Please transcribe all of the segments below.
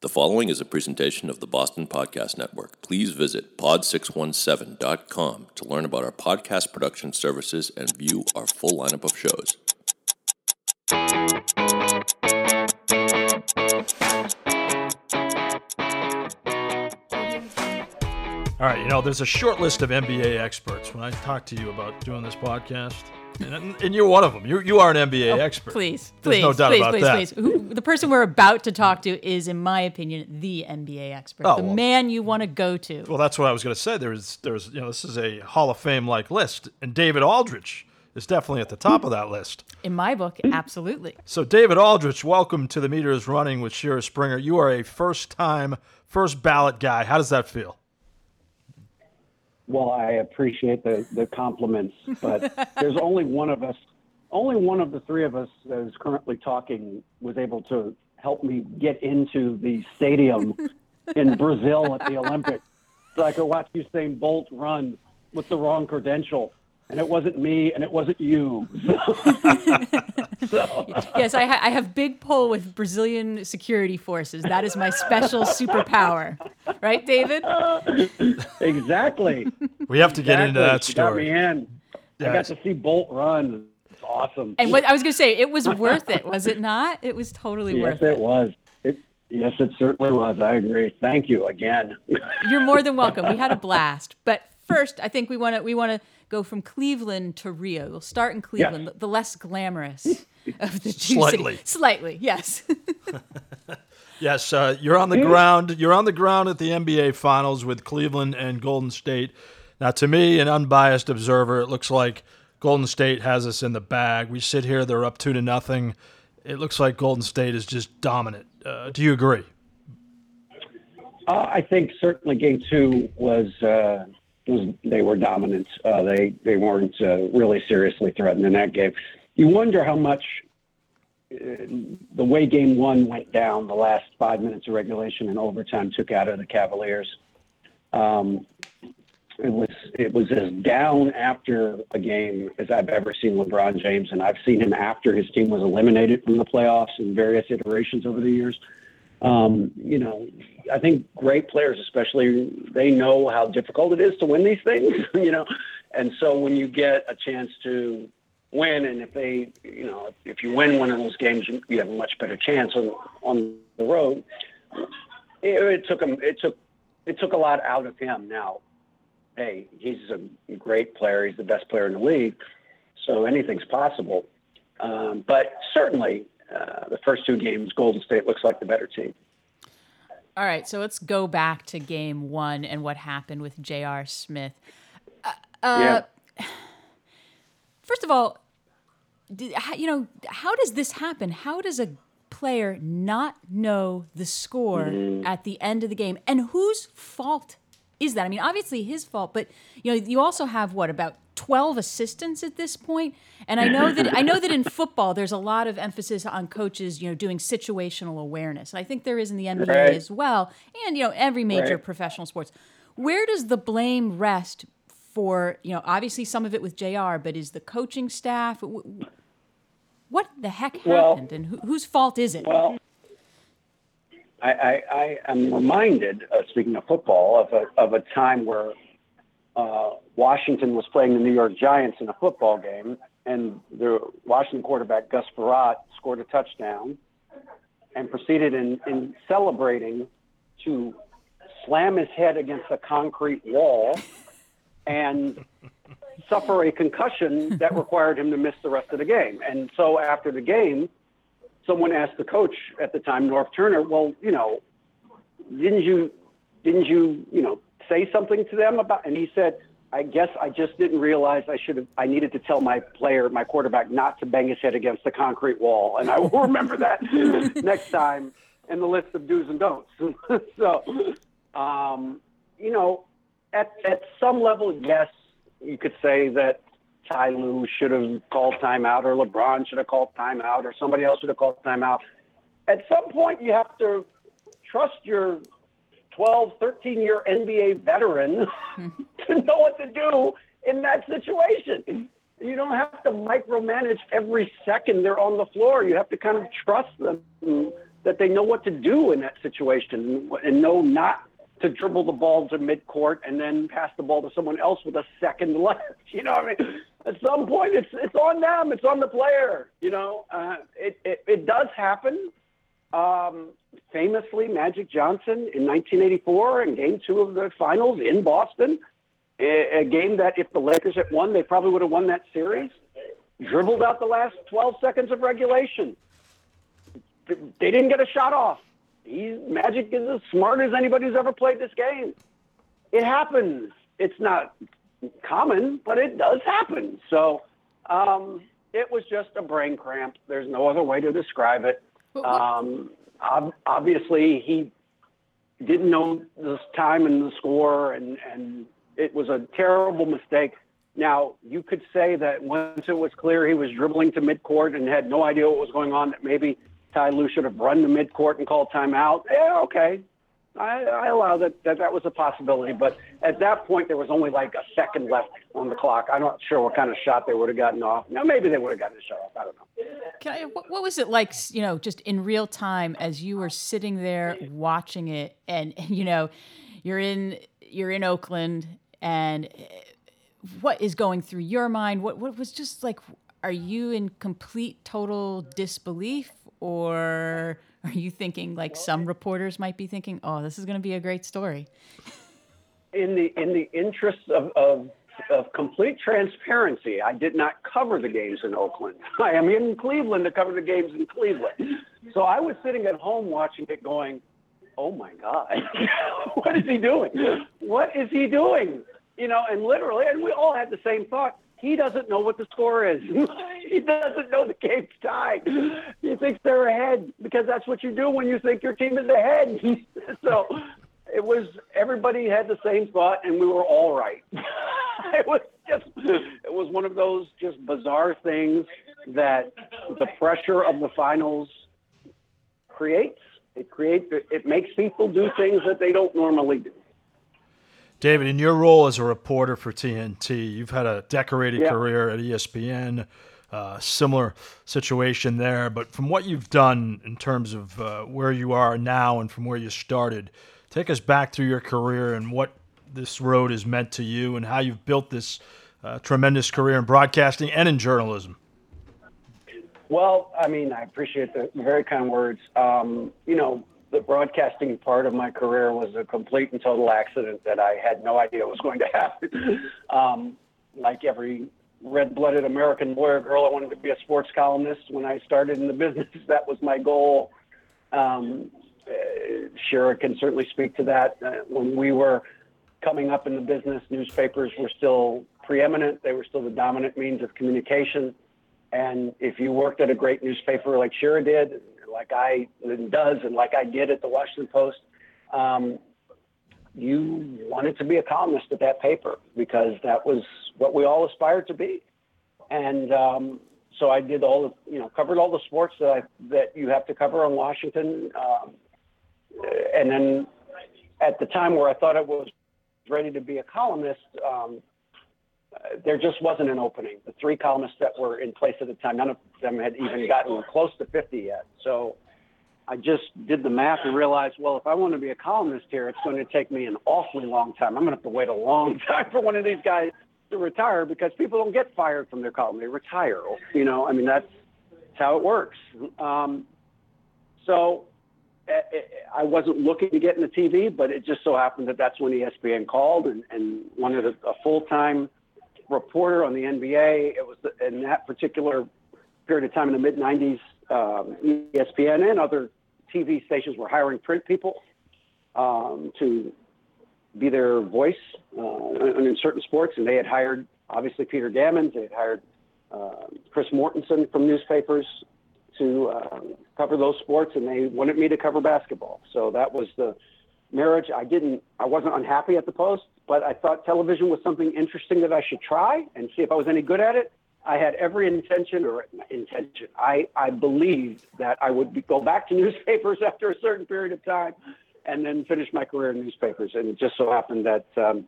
The following is a presentation of the Boston Podcast Network. Please visit pod617.com to learn about our podcast production services and view our full lineup of shows. All right, you know, there's a short list of NBA experts. When I talk to you about doing this podcast, and, and you're one of them. You you are an NBA oh, expert. Oh, Please, There's please, no doubt please, about please, that. please. Who, the person we're about to talk to is, in my opinion, the NBA expert, Oh, the well. man you want to go to. Well, that's what I was going to say. There's there's you know this is a Hall of Fame like list, and David Aldridge is definitely at the top of that list. in my book, absolutely. So, David Aldridge, welcome to the Meters Running with Shira Springer. You are a first time, first ballot guy. How does that feel? Well, I appreciate the, the compliments, but there's only one of us, only one of the three of us that is currently talking was able to help me get into the stadium in Brazil at the Olympics so I could watch Usain Bolt run with the wrong credential. And it wasn't me and it wasn't you. so, Yes, I, ha- I have big pull with Brazilian security forces. That is my special superpower, right, David? exactly. We have to get into that Exactly. You got story. me in. I got to see Bolt run. It's awesome. And what I was going to say, it was worth it, was it not? It was totally Yes, worth it Yes, it. was. It, yes, it certainly was. I agree. Thank you again. You're more than welcome. We had a blast. But first, I think we want to we want to go from Cleveland to Rio. We'll start in Cleveland, Yes. the, the less glamorous of the two Slightly. cities. Slightly, yes. Yes, uh, you're on the ground. You're on the ground at the NBA Finals with Cleveland and Golden State. Now, to me, an unbiased observer, it looks like Golden State has us in the bag. We sit here; they're up two to nothing. It looks like Golden State is just dominant. Uh, do you agree? Uh, I think certainly game two was, uh, was they were dominant. Uh, they they weren't uh, really seriously threatened in that game. You wonder how much uh, the way game one went down, the last five minutes of regulation and overtime took out of the Cavaliers. Um, it was it was as down after a game as I've ever seen LeBron James, and I've seen him after his team was eliminated from the playoffs in various iterations over the years. Um, you know, I think great players, especially, they know how difficult it is to win these things. You know, and so when you get a chance to win, and if they, you know, if you win one of those games, you have a much better chance on on the road. It, it took him. It took it took a lot out of him. Now, hey, he's a great player. He's the best player in the league, so anything's possible. Um, but certainly, uh, the first two games, Golden State looks like the better team. All right, so let's go back to game one and what happened with J.R. Smith. Uh, yeah. First of all, did, you know, how does this happen? How does a player not know the score Mm-hmm. at the end of the game? And whose fault is that? I mean, obviously his fault, but you know, you also have what about 12 assistants at this? And I know that I know that in football there's a lot of emphasis on coaches, you know, doing situational awareness. And I think there is in the NBA Right. as well, and you know, every major Right. professional sports. Where does the blame rest for, you know, obviously some of it with JR, but is the coaching staff what the heck Well- happened and who, whose fault is it? Well, I, I, I am reminded, uh, speaking of football, of a, of a time where uh, Washington was playing the New York Giants in a football game, and the Washington quarterback, Gus Frerotte, scored a touchdown and proceeded in, in celebrating to slam his head against a concrete wall and suffer a concussion that required him to miss the rest of the game. And so after the game, someone asked the coach at the time, Norv Turner, well, you know, didn't you, didn't you, you know, say something to them about? And he said, I guess I just didn't realize I should have. I needed to tell my player, my quarterback, not to bang his head against the concrete wall, and I will remember that next time in the list of do's and don'ts. so, um, you know, at at some level, yes, you could say that Ty Lue should have called timeout, or LeBron should have called timeout, or somebody else should have called timeout. At some point, you have to trust your 12, 13 year NBA veteran to know what to do in that situation. You don't have to micromanage every second they're on the floor. You have to kind of trust them that they know what to do in that situation and know not to dribble the ball to midcourt and then pass the ball to someone else with a second left. You know, what I mean, at some point it's it's on them, it's on the player. You know, uh, it, it it does happen. Um, famously, Magic Johnson in 1984 in Game Two of the Finals in Boston, a, game that if the Lakers had won, they probably would have won that series. Dribbled out the last 12 seconds of regulation. They didn't get a shot off He's Magic is as smart as anybody who's ever played this game. It happens. It's not common, but it does happen. So um, it was just a brain cramp. There's no other way to describe it. Um, obviously, he didn't know the time and the score, and, and it was a terrible mistake. Now, you could say that once it was clear he was dribbling to midcourt and had no idea what was going on, that maybe Ty Lue should have run to midcourt and called timeout. Yeah, okay. I, I allow that, that that was a possibility, but at that point there was only like a second left on the clock. I'm not sure what kind of shot they would have gotten off. No, maybe they would have gotten a shot off. I don't know. Can I, what, what was it like? You know, just in real time as you were sitting there watching it, and you know, you're in you're in Oakland, and eh, what is going through your mind? What what was just like? Are you in complete total disbelief? or are you thinking like some reporters might be thinking, "Oh, this is going to be a great story"? In the in the interest of, of of complete transparency, I did not cover the games in Oakland. I am in Cleveland to cover the games in Cleveland. So I was sitting at home watching it, going, "Oh my God, what is he doing? What is he doing?" You know, and literally, and we all had the same thought he doesn't know what the score is. he doesn't know the game's tied. He thinks they're ahead because that's what you do when you think your team is ahead. so it was everybody had the same thought, and we were all right. it was just it was one of those just bizarre things that the pressure of the finals creates. It creates it makes people do things that they don't normally do. David, in your role as a reporter for TNT, you've had a decorated yeah. career at ESPN. Uh, similar situation there, but from what you've done in terms of uh, where you are now and from where you started, take us back through your career and what this road has meant to you and how you've built this uh, tremendous career in broadcasting and in journalism. Well, I mean, I appreciate the very kind words. Um, you know, the broadcasting part of my career was a complete and total accident that I had no idea was going to happen. um, like every red-blooded American boy or girl, I wanted to be a sports columnist. When I started in the business, that was my goal. Um, uh, Shira can certainly speak to that. Uh, when we were coming up in the business, newspapers were still preeminent. They were still the dominant means of communication. And if you worked at a great newspaper like Shira did, like I does and like I did at the Washington Post, um, you wanted to be a columnist at that paper because that was what we all aspired to be. And um, so I did all the, you know, covered all the sports that I, that you have to cover on Washington. Um, and then at the time where I thought I was ready to be a columnist, um, there just wasn't an opening. The three columnists that were in place at the time, none of them had even gotten close to 50 yet. So I just did the math and realized, well, if I want to be a columnist here, it's going to take me an awfully long time. I'm going to have to wait a long time for one of these guys to retire because people don't get fired from their column; they retire. You know, I mean that's, that's how it works. Um, so eh, eh, I wasn't looking to get in the TV, but it just so happened that that's when ESPN called and, and wanted a, a full time reporter on the NBA. It was in that particular period of time in the mid 90s, um, ESPN and other TV stations were hiring print people um, to be their voice uh, in certain sports, and they had hired obviously Peter Gammons, they had hired uh, Chris Mortensen from newspapers to uh, cover those sports, and they wanted me to cover basketball. So that was the marriage. I didn't, I wasn't unhappy at the Post, but I thought television was something interesting that I should try and see if I was any good at it. I had every intention or intention. I, I believed that I would be, go back to newspapers after a certain period of time and then finish my career in newspapers. And it just so happened that um,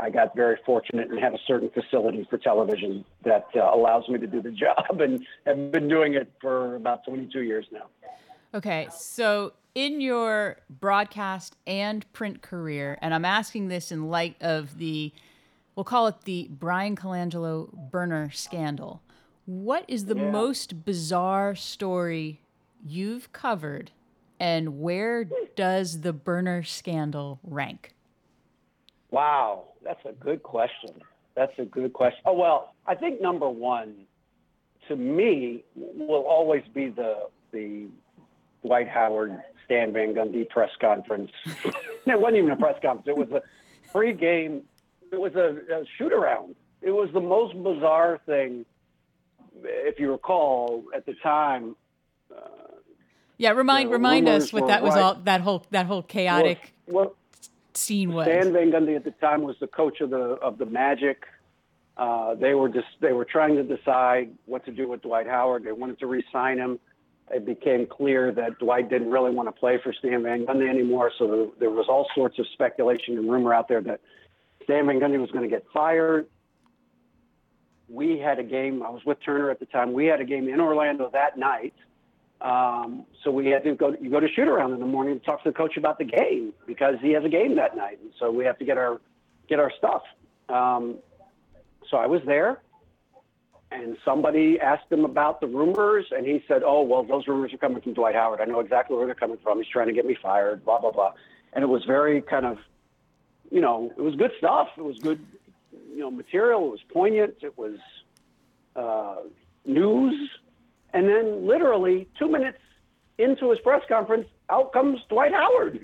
I got very fortunate and have a certain facility for television that uh, allows me to do the job and have been doing it for about 22 years now. Okay, so in your broadcast and print career, and I'm asking this in light of the, we'll call it the Bryan Colangelo burner scandal. What is the Yeah. most bizarre story you've covered, and where does the burner scandal rank? Wow, that's a good question. That's a good question. Oh well, I think number one, to me, will always be the the Dwight Howard Stan Van Gundy press conference. it wasn't even a press conference. It was a pre-game. It was a, a shoot around. It was the most bizarre thing, if you recall, at the time. Yeah, remind The remind us what that was right. all that whole that whole chaotic Well, scene was. Stan Van Gundy at the time was the coach of the of the Magic. Uh, they were just they were trying to decide what to do with Dwight Howard. They wanted to re-sign him. It became clear that Dwight didn't really want to play for Stan Van Gundy anymore. So there, there was all sorts of speculation and rumor out there that Stan Van Gundy was going to get fired. We had a game. I was with Turner at the time. We had a game in Orlando that night. Um, so we had to go. You go to shoot around in the morning to talk to the coach about the game because he has a game that night, and so we have to get our get our stuff. Um, so I was there, and somebody asked him about the rumors, and he said, "Oh, well, those rumors are coming from Dwight Howard. I know exactly where they're coming from. He's trying to get me fired." Blah blah blah, and it was very kind of, you know, it was good stuff. It was good, you know, material. It was poignant. It was uh, news. And then, literally two minutes into his press conference, out comes Dwight Howard.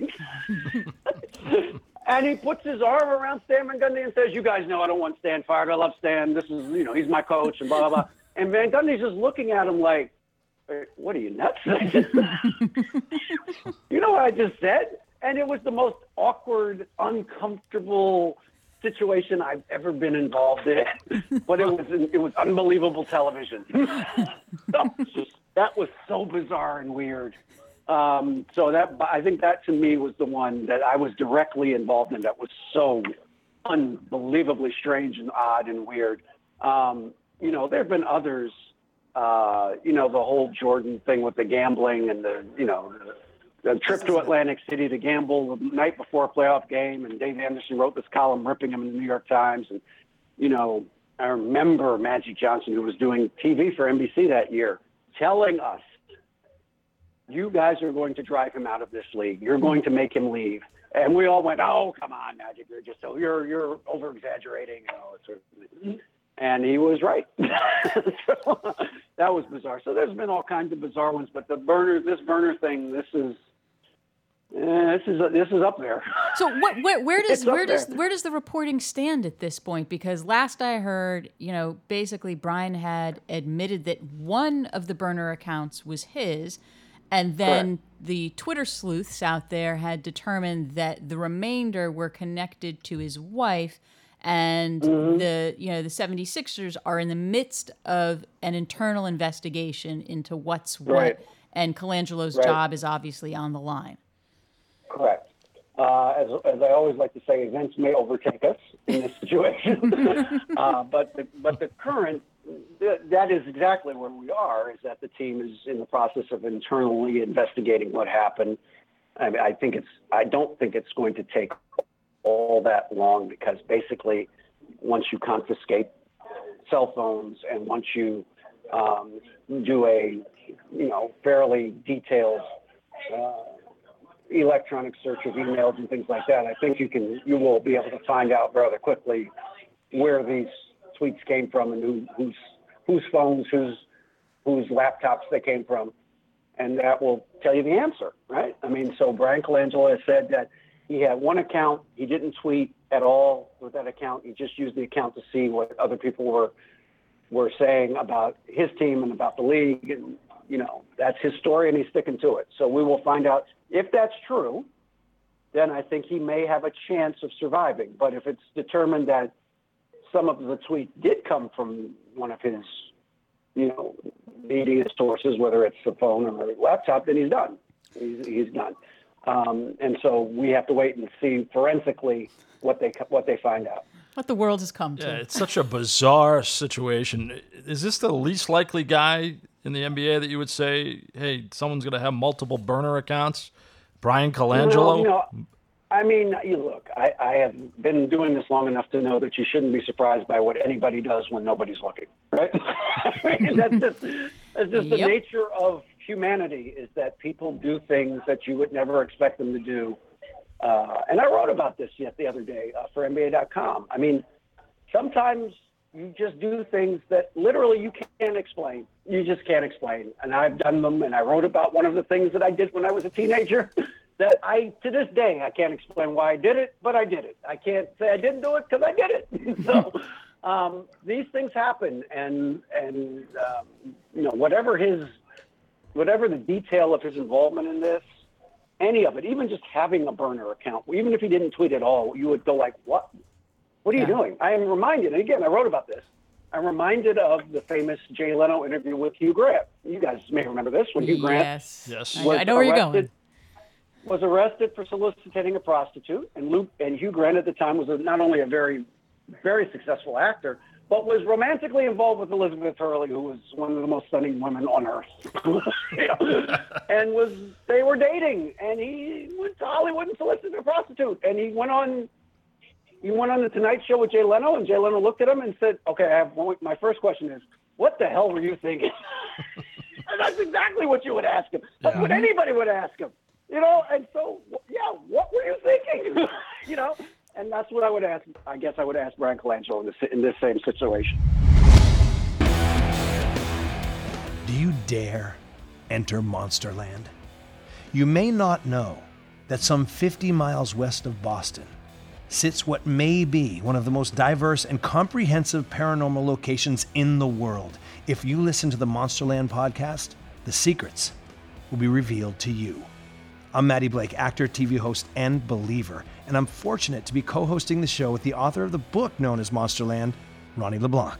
and he puts his arm around Stan Van Gundy and says, You guys know I don't want Stan fired. I love Stan. This is, you know, he's my coach, and blah, blah, blah. And Van Gundy's just looking at him like, "Eh, What are you nuts? you know what I just said? And it was the most awkward, uncomfortable situation I've ever been involved in. But it was it was unbelievable television. that was so bizarre and weird. Um, so that I think that to me was the one that I was directly involved in. That was so unbelievably strange and odd and weird. Um, you know, there have been others. Uh, you know, the whole Jordan thing with the gambling and the you know the, trip to Atlantic City to gamble the night before a playoff game, and Dave Anderson wrote this column ripping him in the New York Times, and you know, I remember Magic Johnson, who was doing TV for NBC that year, telling us, "You guys are going to drive him out of this league. You're going to make him leave." And we all went, "Oh, come on, Magic! You're just so you're you're over exaggerating." And, all that sort of thing. and he was right. so, that was bizarre. So there's been all kinds of bizarre ones, but the burner, this burner thing, this is. eh, this is this is up there. So what, where, where does where does there. where does the reporting stand at this point? Because last I heard, you know, basically Bryan had admitted that one of the burner accounts was his, and then the Twitter sleuths out there had determined that the remainder were connected to his wife. And Mm-hmm. the you know the 76ers are in the midst of an internal investigation into what's what, and Colangelo's Right. job is obviously on the line. Correct. Uh, as, as I always like to say, events may overtake us in this situation. uh, but the, but the current th- that is exactly where we are. Is that the team is in the process of internally investigating what happened. I, mean, I think it's. I don't think it's going to take all that long because basically, once you confiscate cell phones and once you um, do a you know fairly detailed uh, electronic search of emails and things like that, I think you can you will be able to find out rather quickly where these tweets came from and who, whose whose phones, whose whose laptops they came from, and that will tell you the answer, right? I mean, so Bryan Colangelo has said that he had one account, he didn't tweet at all with that account. He just used the account to see what other people were were saying about his team and about the league, and you know that's his story, and he's sticking to it. So we will find out if that's true. Then I think he may have a chance of surviving. But if it's determined that some of the tweet did come from one of his, you know, media sources, whether it's the phone or the laptop, then he's done. He's, he's done. Um, and so we have to wait and see forensically what they what they find out. What the world has come to. Yeah, it's such a bizarre situation. Is this the least likely guy in the NBA that you would say, hey, someone's going to have multiple burner accounts? Bryan Colangelo? Well, you know, I mean, you look, I, I have been doing this long enough to know that you shouldn't be surprised by what anybody does when nobody's looking, right? I mean, that's just, that's just the nature of humanity is that people do things that you would never expect them to do. Uh, and I wrote about this yet the other day uh, for NBA.com. I mean, sometimes you just do things that literally you can't explain. You just can't explain. And I've done them, and I wrote about one of the things that I did when I was a teenager. That I, to this day, I can't explain why I did it, but I did it. I can't say I didn't do it because I did it. so um, these things happen, and and um, you know whatever his, whatever the detail of his involvement in this, any of it, even just having a burner account, even if he didn't tweet at all, you would go like, what? What are you doing? I am reminded, and again, I wrote about this. I'm reminded of the famous Jay Leno interview with Hugh Grant. You guys may remember this when Hugh Grant Yes. Yes. I, I know where you're going. Was arrested for soliciting a prostitute, and Luke and Hugh Grant at the time was a, not only a very, very successful actor, but was romantically involved with Elizabeth Hurley, who was one of the most stunning women on earth, and was they were dating, and he went to Hollywood and solicited a prostitute, and he went on. He went on the Tonight Show with Jay Leno, and Jay Leno looked at him and said, "Okay, I have one, my first question is, what the hell were you thinking?" and that's exactly what you would ask him. That's what anybody would ask him. You know, and so yeah, what were you thinking? you know, and that's what I would ask. I guess I would ask Bryan Colangelo in this in this same situation. Do you dare enter Monsterland? You may not know that some 50 miles west of Boston sits what may be one of the most diverse and comprehensive paranormal locations in the world. If you listen to the Monsterland podcast, the secrets will be revealed to you. I'm Maddie Blake, actor, TV host, and believer, and I'm fortunate to be co hosting the show with the author of the book known as Monsterland, Ronnie LeBlanc.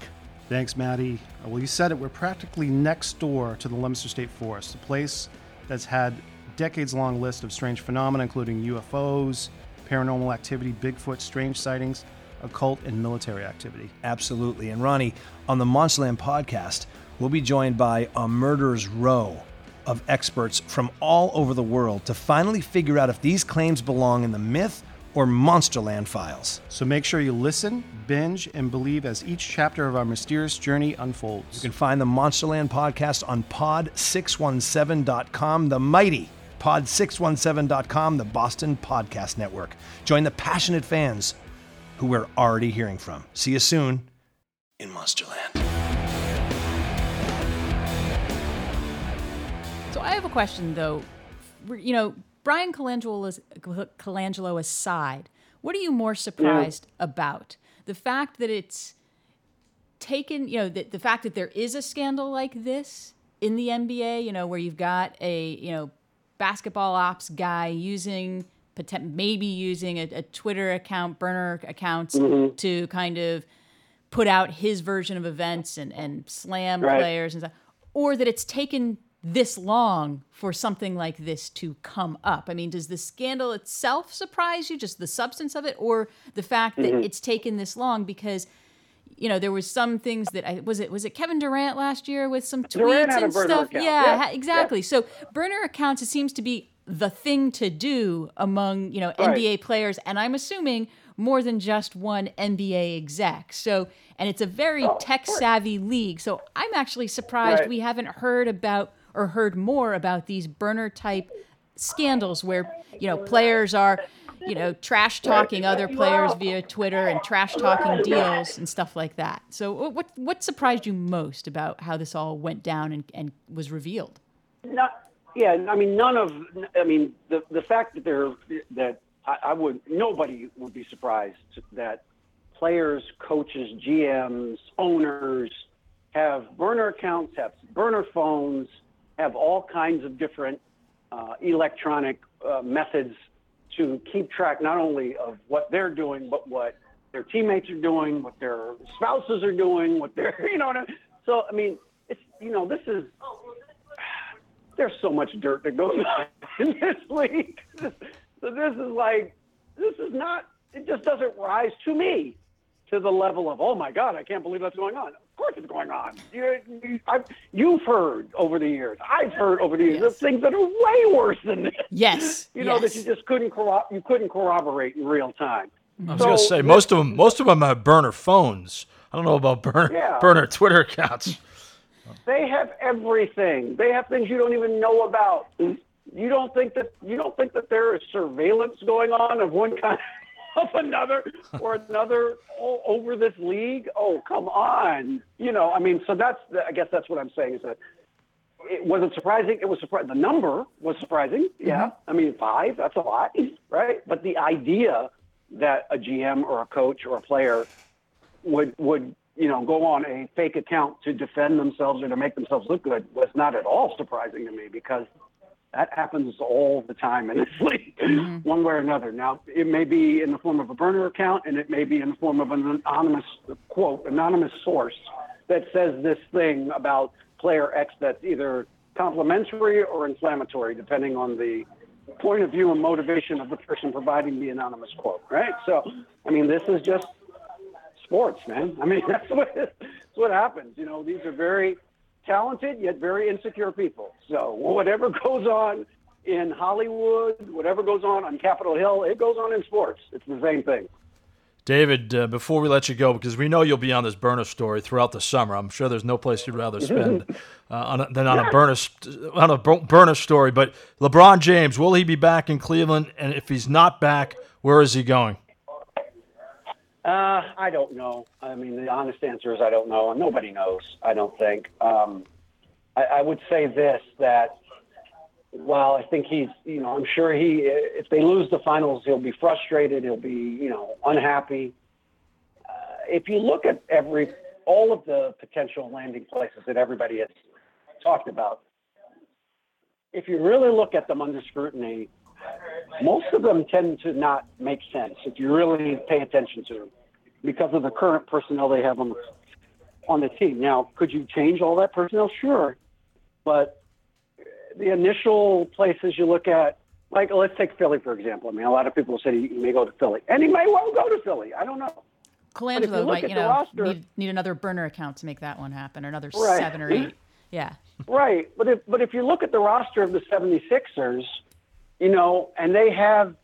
Thanks, Maddie. Well, you said it. We're practically next door to the Leominster State Forest, a place that's had decades-long list of strange phenomena, including UFOs, paranormal activity, Bigfoot, strange sightings, occult, and military activity. Absolutely. And Ronnie, on the Monsterland podcast, we'll be joined by a murderer's row of experts from all over the world to finally figure out if these claims belong in the myth or Monsterland files. So make sure you listen, binge, and believe as each chapter of our mysterious journey unfolds. You can find the Monsterland podcast on pod617.com, the mighty pod617.com, the Boston Podcast Network. Join the passionate fans who we're already hearing from. See you soon in Monsterland. So I have a question though. You know, Bryan Colangelo, Colangelo aside, what are you more surprised about? The fact that it's taken, you know, the, the fact that there is a scandal like this in the NBA, you know, where you've got a, you know, basketball ops guy using maybe using a, a Twitter account, burner accounts mm-hmm. to kind of put out his version of events and, and slam Right. players and stuff, or that it's taken this long for something like this to come up. I mean, does the scandal itself surprise you, just the substance of it, or the fact that Mm-hmm. it's taken this long because you know there was some things that I was it was it Kevin Durant last year with some tweets Durant a and stuff. account. Yeah, Yeah, ha- exactly. So burner accounts it seems to be the thing to do among you know Right. NBA players, and I'm assuming more than just one NBA exec. So and it's a very tech savvy league. So I'm actually surprised Right. we haven't heard about or heard more about these burner type scandals where you know players are you know trash talking other players via Twitter and trash talking deals and stuff like that. So what what surprised you most about how this all went down and, and was revealed? Not, yeah, I mean, none of, I mean, the the fact that there that I, I would nobody would be surprised that players, coaches, GMs, owners have burner accounts, have burner phones, have all kinds of different uh, electronic uh, methods to keep track not only of what they're doing, but what their teammates are doing, what their spouses are doing, what they're, you know what I mean? So, I mean, it's, you know, this is, there's so much dirt that goes on in this league. so this is like, this is not, it just doesn't rise to me to the level of, oh my God, I can't believe that's going on. Of course it's going on. You, you, I've, you've heard over the years, I've heard over the years of things that are way worse than this. Yes. You know that you just couldn't corro- you couldn't corroborate in real time. I was gonna say most of them. Most of them have burner phones. I don't know about burner Yeah. burner Twitter accounts. They have everything. They have things you don't even know about. You don't think that you don't think that there is surveillance going on of one kind of another or another all over this league. Oh, come on. You know, I mean, so that's I guess that's what I'm saying is that it wasn't surprising. It was surprising. The number was surprising. Mm-hmm. Yeah, I mean, five. That's a lot, right? But the idea that a GM or a coach or a player would would you know go on a fake account to defend themselves or to make themselves look good was not at all surprising to me because that happens all the time in this league, one way or another. Now it may be in the form of a burner account, and it may be in the form of an anonymous quote, anonymous source that says this thing about player X that's either complimentary or inflammatory, depending on the point of view and motivation of the person providing the anonymous quote. Right. So, I mean, this is just sports, man. I mean, that's what that's what happens. You know, these are very talented yet very insecure people. So whatever goes on in Hollywood, whatever goes on on Capitol Hill, it goes on in sports. It's the same thing. David, uh, before we let you go, because we know you'll be on this burner story throughout the summer. I'm sure there's no place you'd rather spend uh, on a, than on a burner st- on a bur- burner story. But LeBron James, will he be back in Cleveland? And if he's not back, where is he going? Uh, I don't know. I mean, the honest answer is I don't know, and nobody knows. I don't think. Um, I, I would say this that while I think he's, you know, I'm sure he, if they lose the finals, he'll be frustrated. He'll be, you know, unhappy. Uh, if you look at every, all of the potential landing places that everybody has talked about, if you really look at them under scrutiny, most of them tend to not make sense if you really pay attention to them because of the current personnel they have on the, on the team. Now, could you change all that personnel? Sure. But the initial places you look at, like let's take Philly for example. I mean, a lot of people said he, may go to Philly, and he may well go to Philly. I don't know. Colangelo look might, you know, roster- need, need another burner account to make that one happen, or another Right. seven or eight. Yeah. Right, but if but if you look at the roster of the 76ers, you know, and they have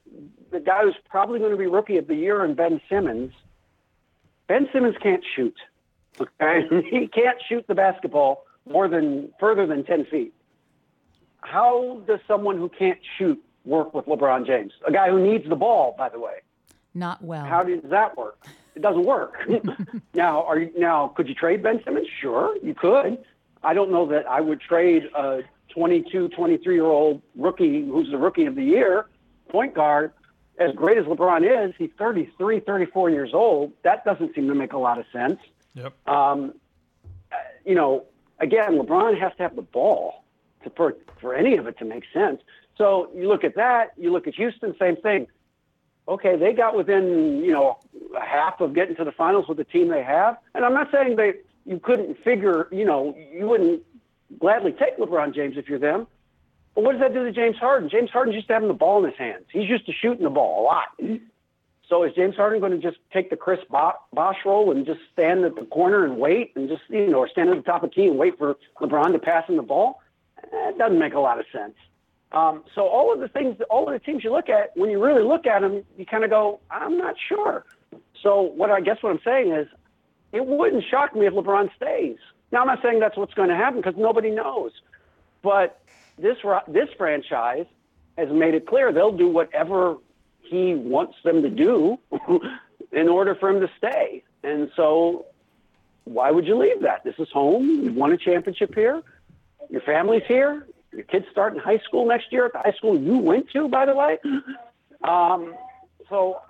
the guy who's probably going to be rookie of the year and Ben Simmons. Ben Simmons can't shoot. Okay, he can't shoot the basketball more than further than 10 feet. How does someone who can't shoot work with LeBron James, a guy who needs the ball, by the way? Not well. How does that work? It doesn't work. now, are you now? Could you trade Ben Simmons? Sure, you could. I don't know that I would trade a 22, 23 year old rookie who's the rookie of the year, point guard. As great as LeBron is, he's 33, 34 years old. That doesn't seem to make a lot of sense. Yep. Um, you know, again, LeBron has to have the ball to, for for any of it to make sense. So you look at that. You look at Houston, same thing okay, they got within, you know, a half of getting to the finals with the team they have. And I'm not saying they you couldn't figure, you know, you wouldn't gladly take LeBron James if you're them. But what does that do to James Harden? James Harden's used to having the ball in his hands. He's used to shooting the ball a lot. So is James Harden going to just take the Chris Bo- Bosh role and just stand at the corner and wait and just, you know, or stand at the top of the key and wait for LeBron to pass him the ball? Eh, It doesn't make a lot of sense. Um, so all of the things, all of the teams you look at, when you really look at them, you kind of go, I'm not sure. So what I guess what I'm saying is, it wouldn't shock me if LeBron stays. Now I'm not saying that's what's going to happen because nobody knows, but this this franchise has made it clear they'll do whatever he wants them to do in order for him to stay. And so, why would you leave that? This is home. You've won a championship here. Your family's here. Your kids start in high school next year at the high school you went to, by the way. Um, so,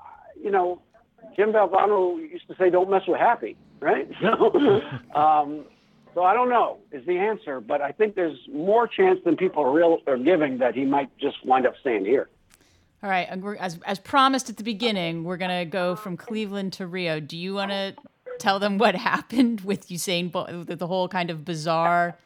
you know, Jim Valvano used to say, "Don't mess with happy," right? So, um, so I don't know is the answer, but I think there's more chance than people are real are giving that he might just wind up staying here. All right. As, as promised at the beginning, we're to go from Cleveland to Rio. Do you want to tell them what happened with Usain Bolt, the whole kind of bizarre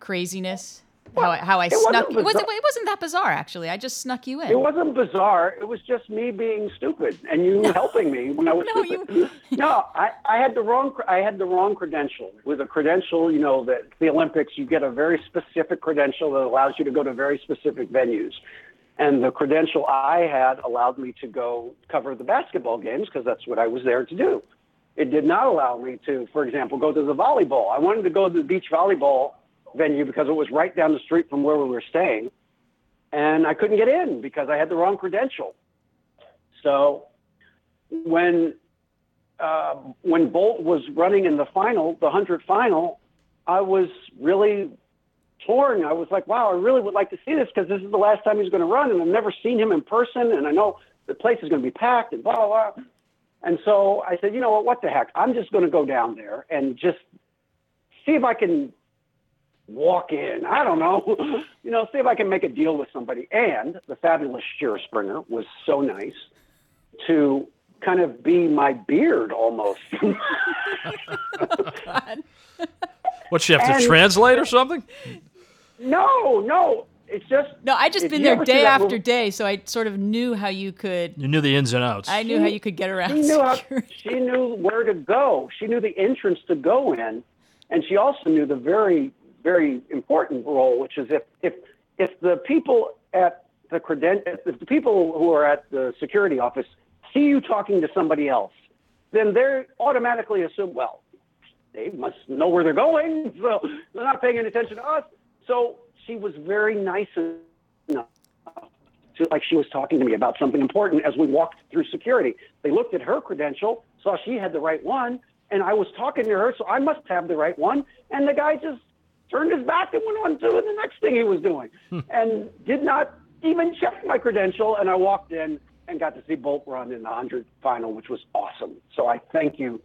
craziness? How I, how I it wasn't snuck. It wasn't, it wasn't that bizarre, actually. I just snuck you in. It wasn't bizarre. It was just me being stupid and you helping me when I was No, stupid. no, I, I had the wrong I had the wrong credential. With a credential, you know, that the Olympics, you get a very specific credential that allows you to go to very specific venues. And the credential I had allowed me to go cover the basketball games because that's what I was there to do. It did not allow me to, for example, go to the volleyball. I wanted to go to the beach volleyball venue because it was right down the street from where we were staying and I couldn't get in because I had the wrong credential. So when uh, when Bolt was running in the final, the hundred final, I was really torn. I was like, wow, I really would like to see this because this is the last time he's going to run, and I've never seen him in person, and I know the place is going to be packed and blah blah blah. And so I said, you know what? What the heck? I'm just going to go down there and just see if I can walk in. I don't know. you know, see if I can make a deal with somebody. And the fabulous Shira Springer was so nice to kind of be my beard almost. Oh, what she have to And- translate or something? no, no. It's just no, I just been there day after movie- day, so I sort of knew how you could. You knew the ins and outs. I knew how you could get around she knew how, she knew where to go. She knew the entrance to go in, and she also knew the very very important role, which is if if if the people at the creden- if the people who are at the security office see you talking to somebody else, then they're automatically assume well they must know where they're going, so they're not paying any attention to us. So she was very nice enough to like she was talking to me about something important as we walked through security. They looked at her credential, saw she had the right one, and I was talking to her, so I must have the right one. And the guy just turned his back and went on to the next thing he was doing, and did not even check my credential. And I walked in and got to see Bolt run in the hundred final, which was awesome. So I thank you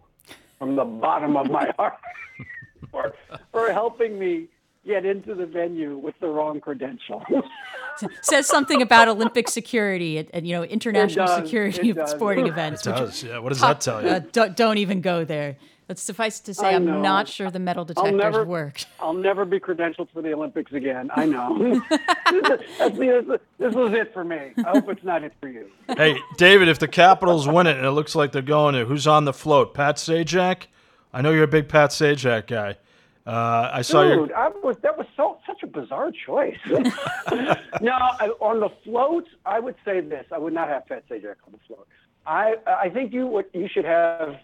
from the bottom of my heart for for helping me get into the venue with the wrong credential. Says something about Olympic security and, and, you know international does, security of sporting events. It does. Yeah. What does that tell you? uh, don't, don't even go there. Let's suffice to say, I I'm not sure the metal I'll detectors never worked. I'll never be credentialed for the Olympics again. I know. This was it for me. I hope it's not it for you. hey, David, if the Capitals win it and it looks like they're going to, who's on the float? Pat Sajak? I know you're a big Pat Sajak guy. Uh, I saw your. Dude, I was that was so such a bizarre choice. no, on the float, I would say this: I would not have Pat Sajak on the float. I I think you would you should have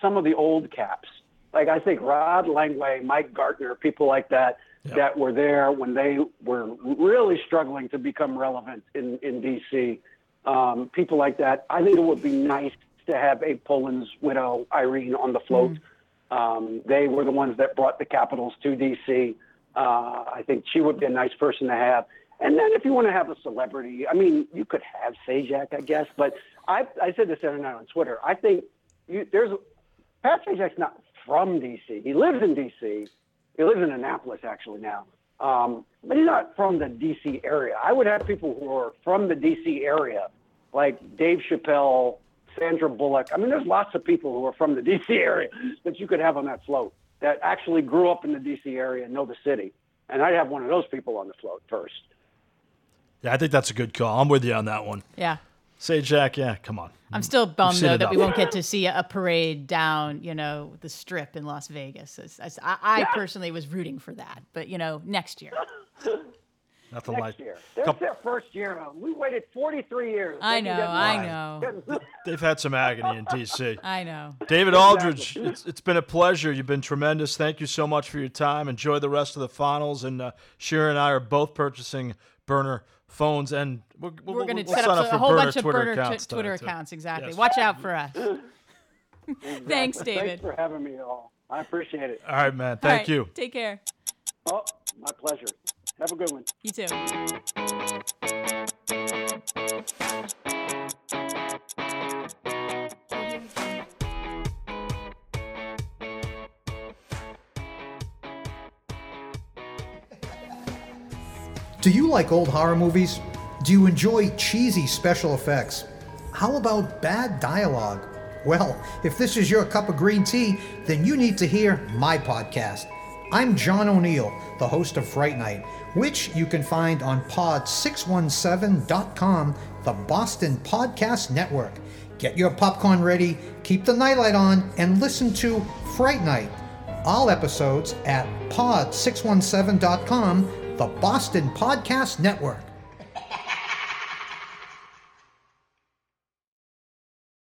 some of the old caps. Like I think Rod Langway, Mike Gartner, people like that that were there when they were really struggling to become relevant in in DC. Um, people like that. I think it would be nice to have Abe Pollin's widow, Irene, on the float. Um, they were the ones that brought the Capitals to DC. Uh, I think she would be a nice person to have. And then if you want to have a celebrity, I mean, you could have Sajak, I guess. But I, I said this the other night on Twitter. I think you, there's Pat Sajak's not from DC. He lives in DC. He lives in Annapolis actually now. Um, but he's not from the DC area. I would have people who are from the DC area, like Dave Chappelle, Sandra Bullock. I mean, there's lots of people who are from the DC area that you could have on that float that actually grew up in the DC area and know the city. And I'd have one of those people on the float first. Yeah, I think that's a good call. I'm with you on that one. Yeah. Sajak, yeah, come on. I'm still bummed though that we won't get to see a, a parade down, you know, the strip in Las Vegas. As- as- I, I personally was rooting for that, but you know, next year. Nothing Next like year. There's Couple- their first year. We waited 43 years. I know, I know, They've had some agony in DC. I know. David Aldridge, it's, it's been a pleasure. You've been tremendous. Thank you so much for your time. Enjoy the rest of the finals. And uh, Shira and I are both purchasing burner phones, and we're, we'll, We're going to we'll set sign up for a whole bunch of Twitter burner twi- accounts Twitter accounts. Exactly. Yes. Watch out for us. Thanks, Thanks David. for having me all. I appreciate it. All right, man. Thank right, you. Take care. Oh, my pleasure. Have a good one. You too. Do you like old horror movies? Do you enjoy cheesy special effects? How about bad dialogue? Well, if this is your cup of green tea, then you need to hear my podcast. I'm John O'Neill, the host of Fright Night, which you can find on pod617.com, the Boston Podcast Network. Get your popcorn ready, keep the nightlight on, and listen to Fright Night. All episodes at pod617.com, the Boston Podcast Network.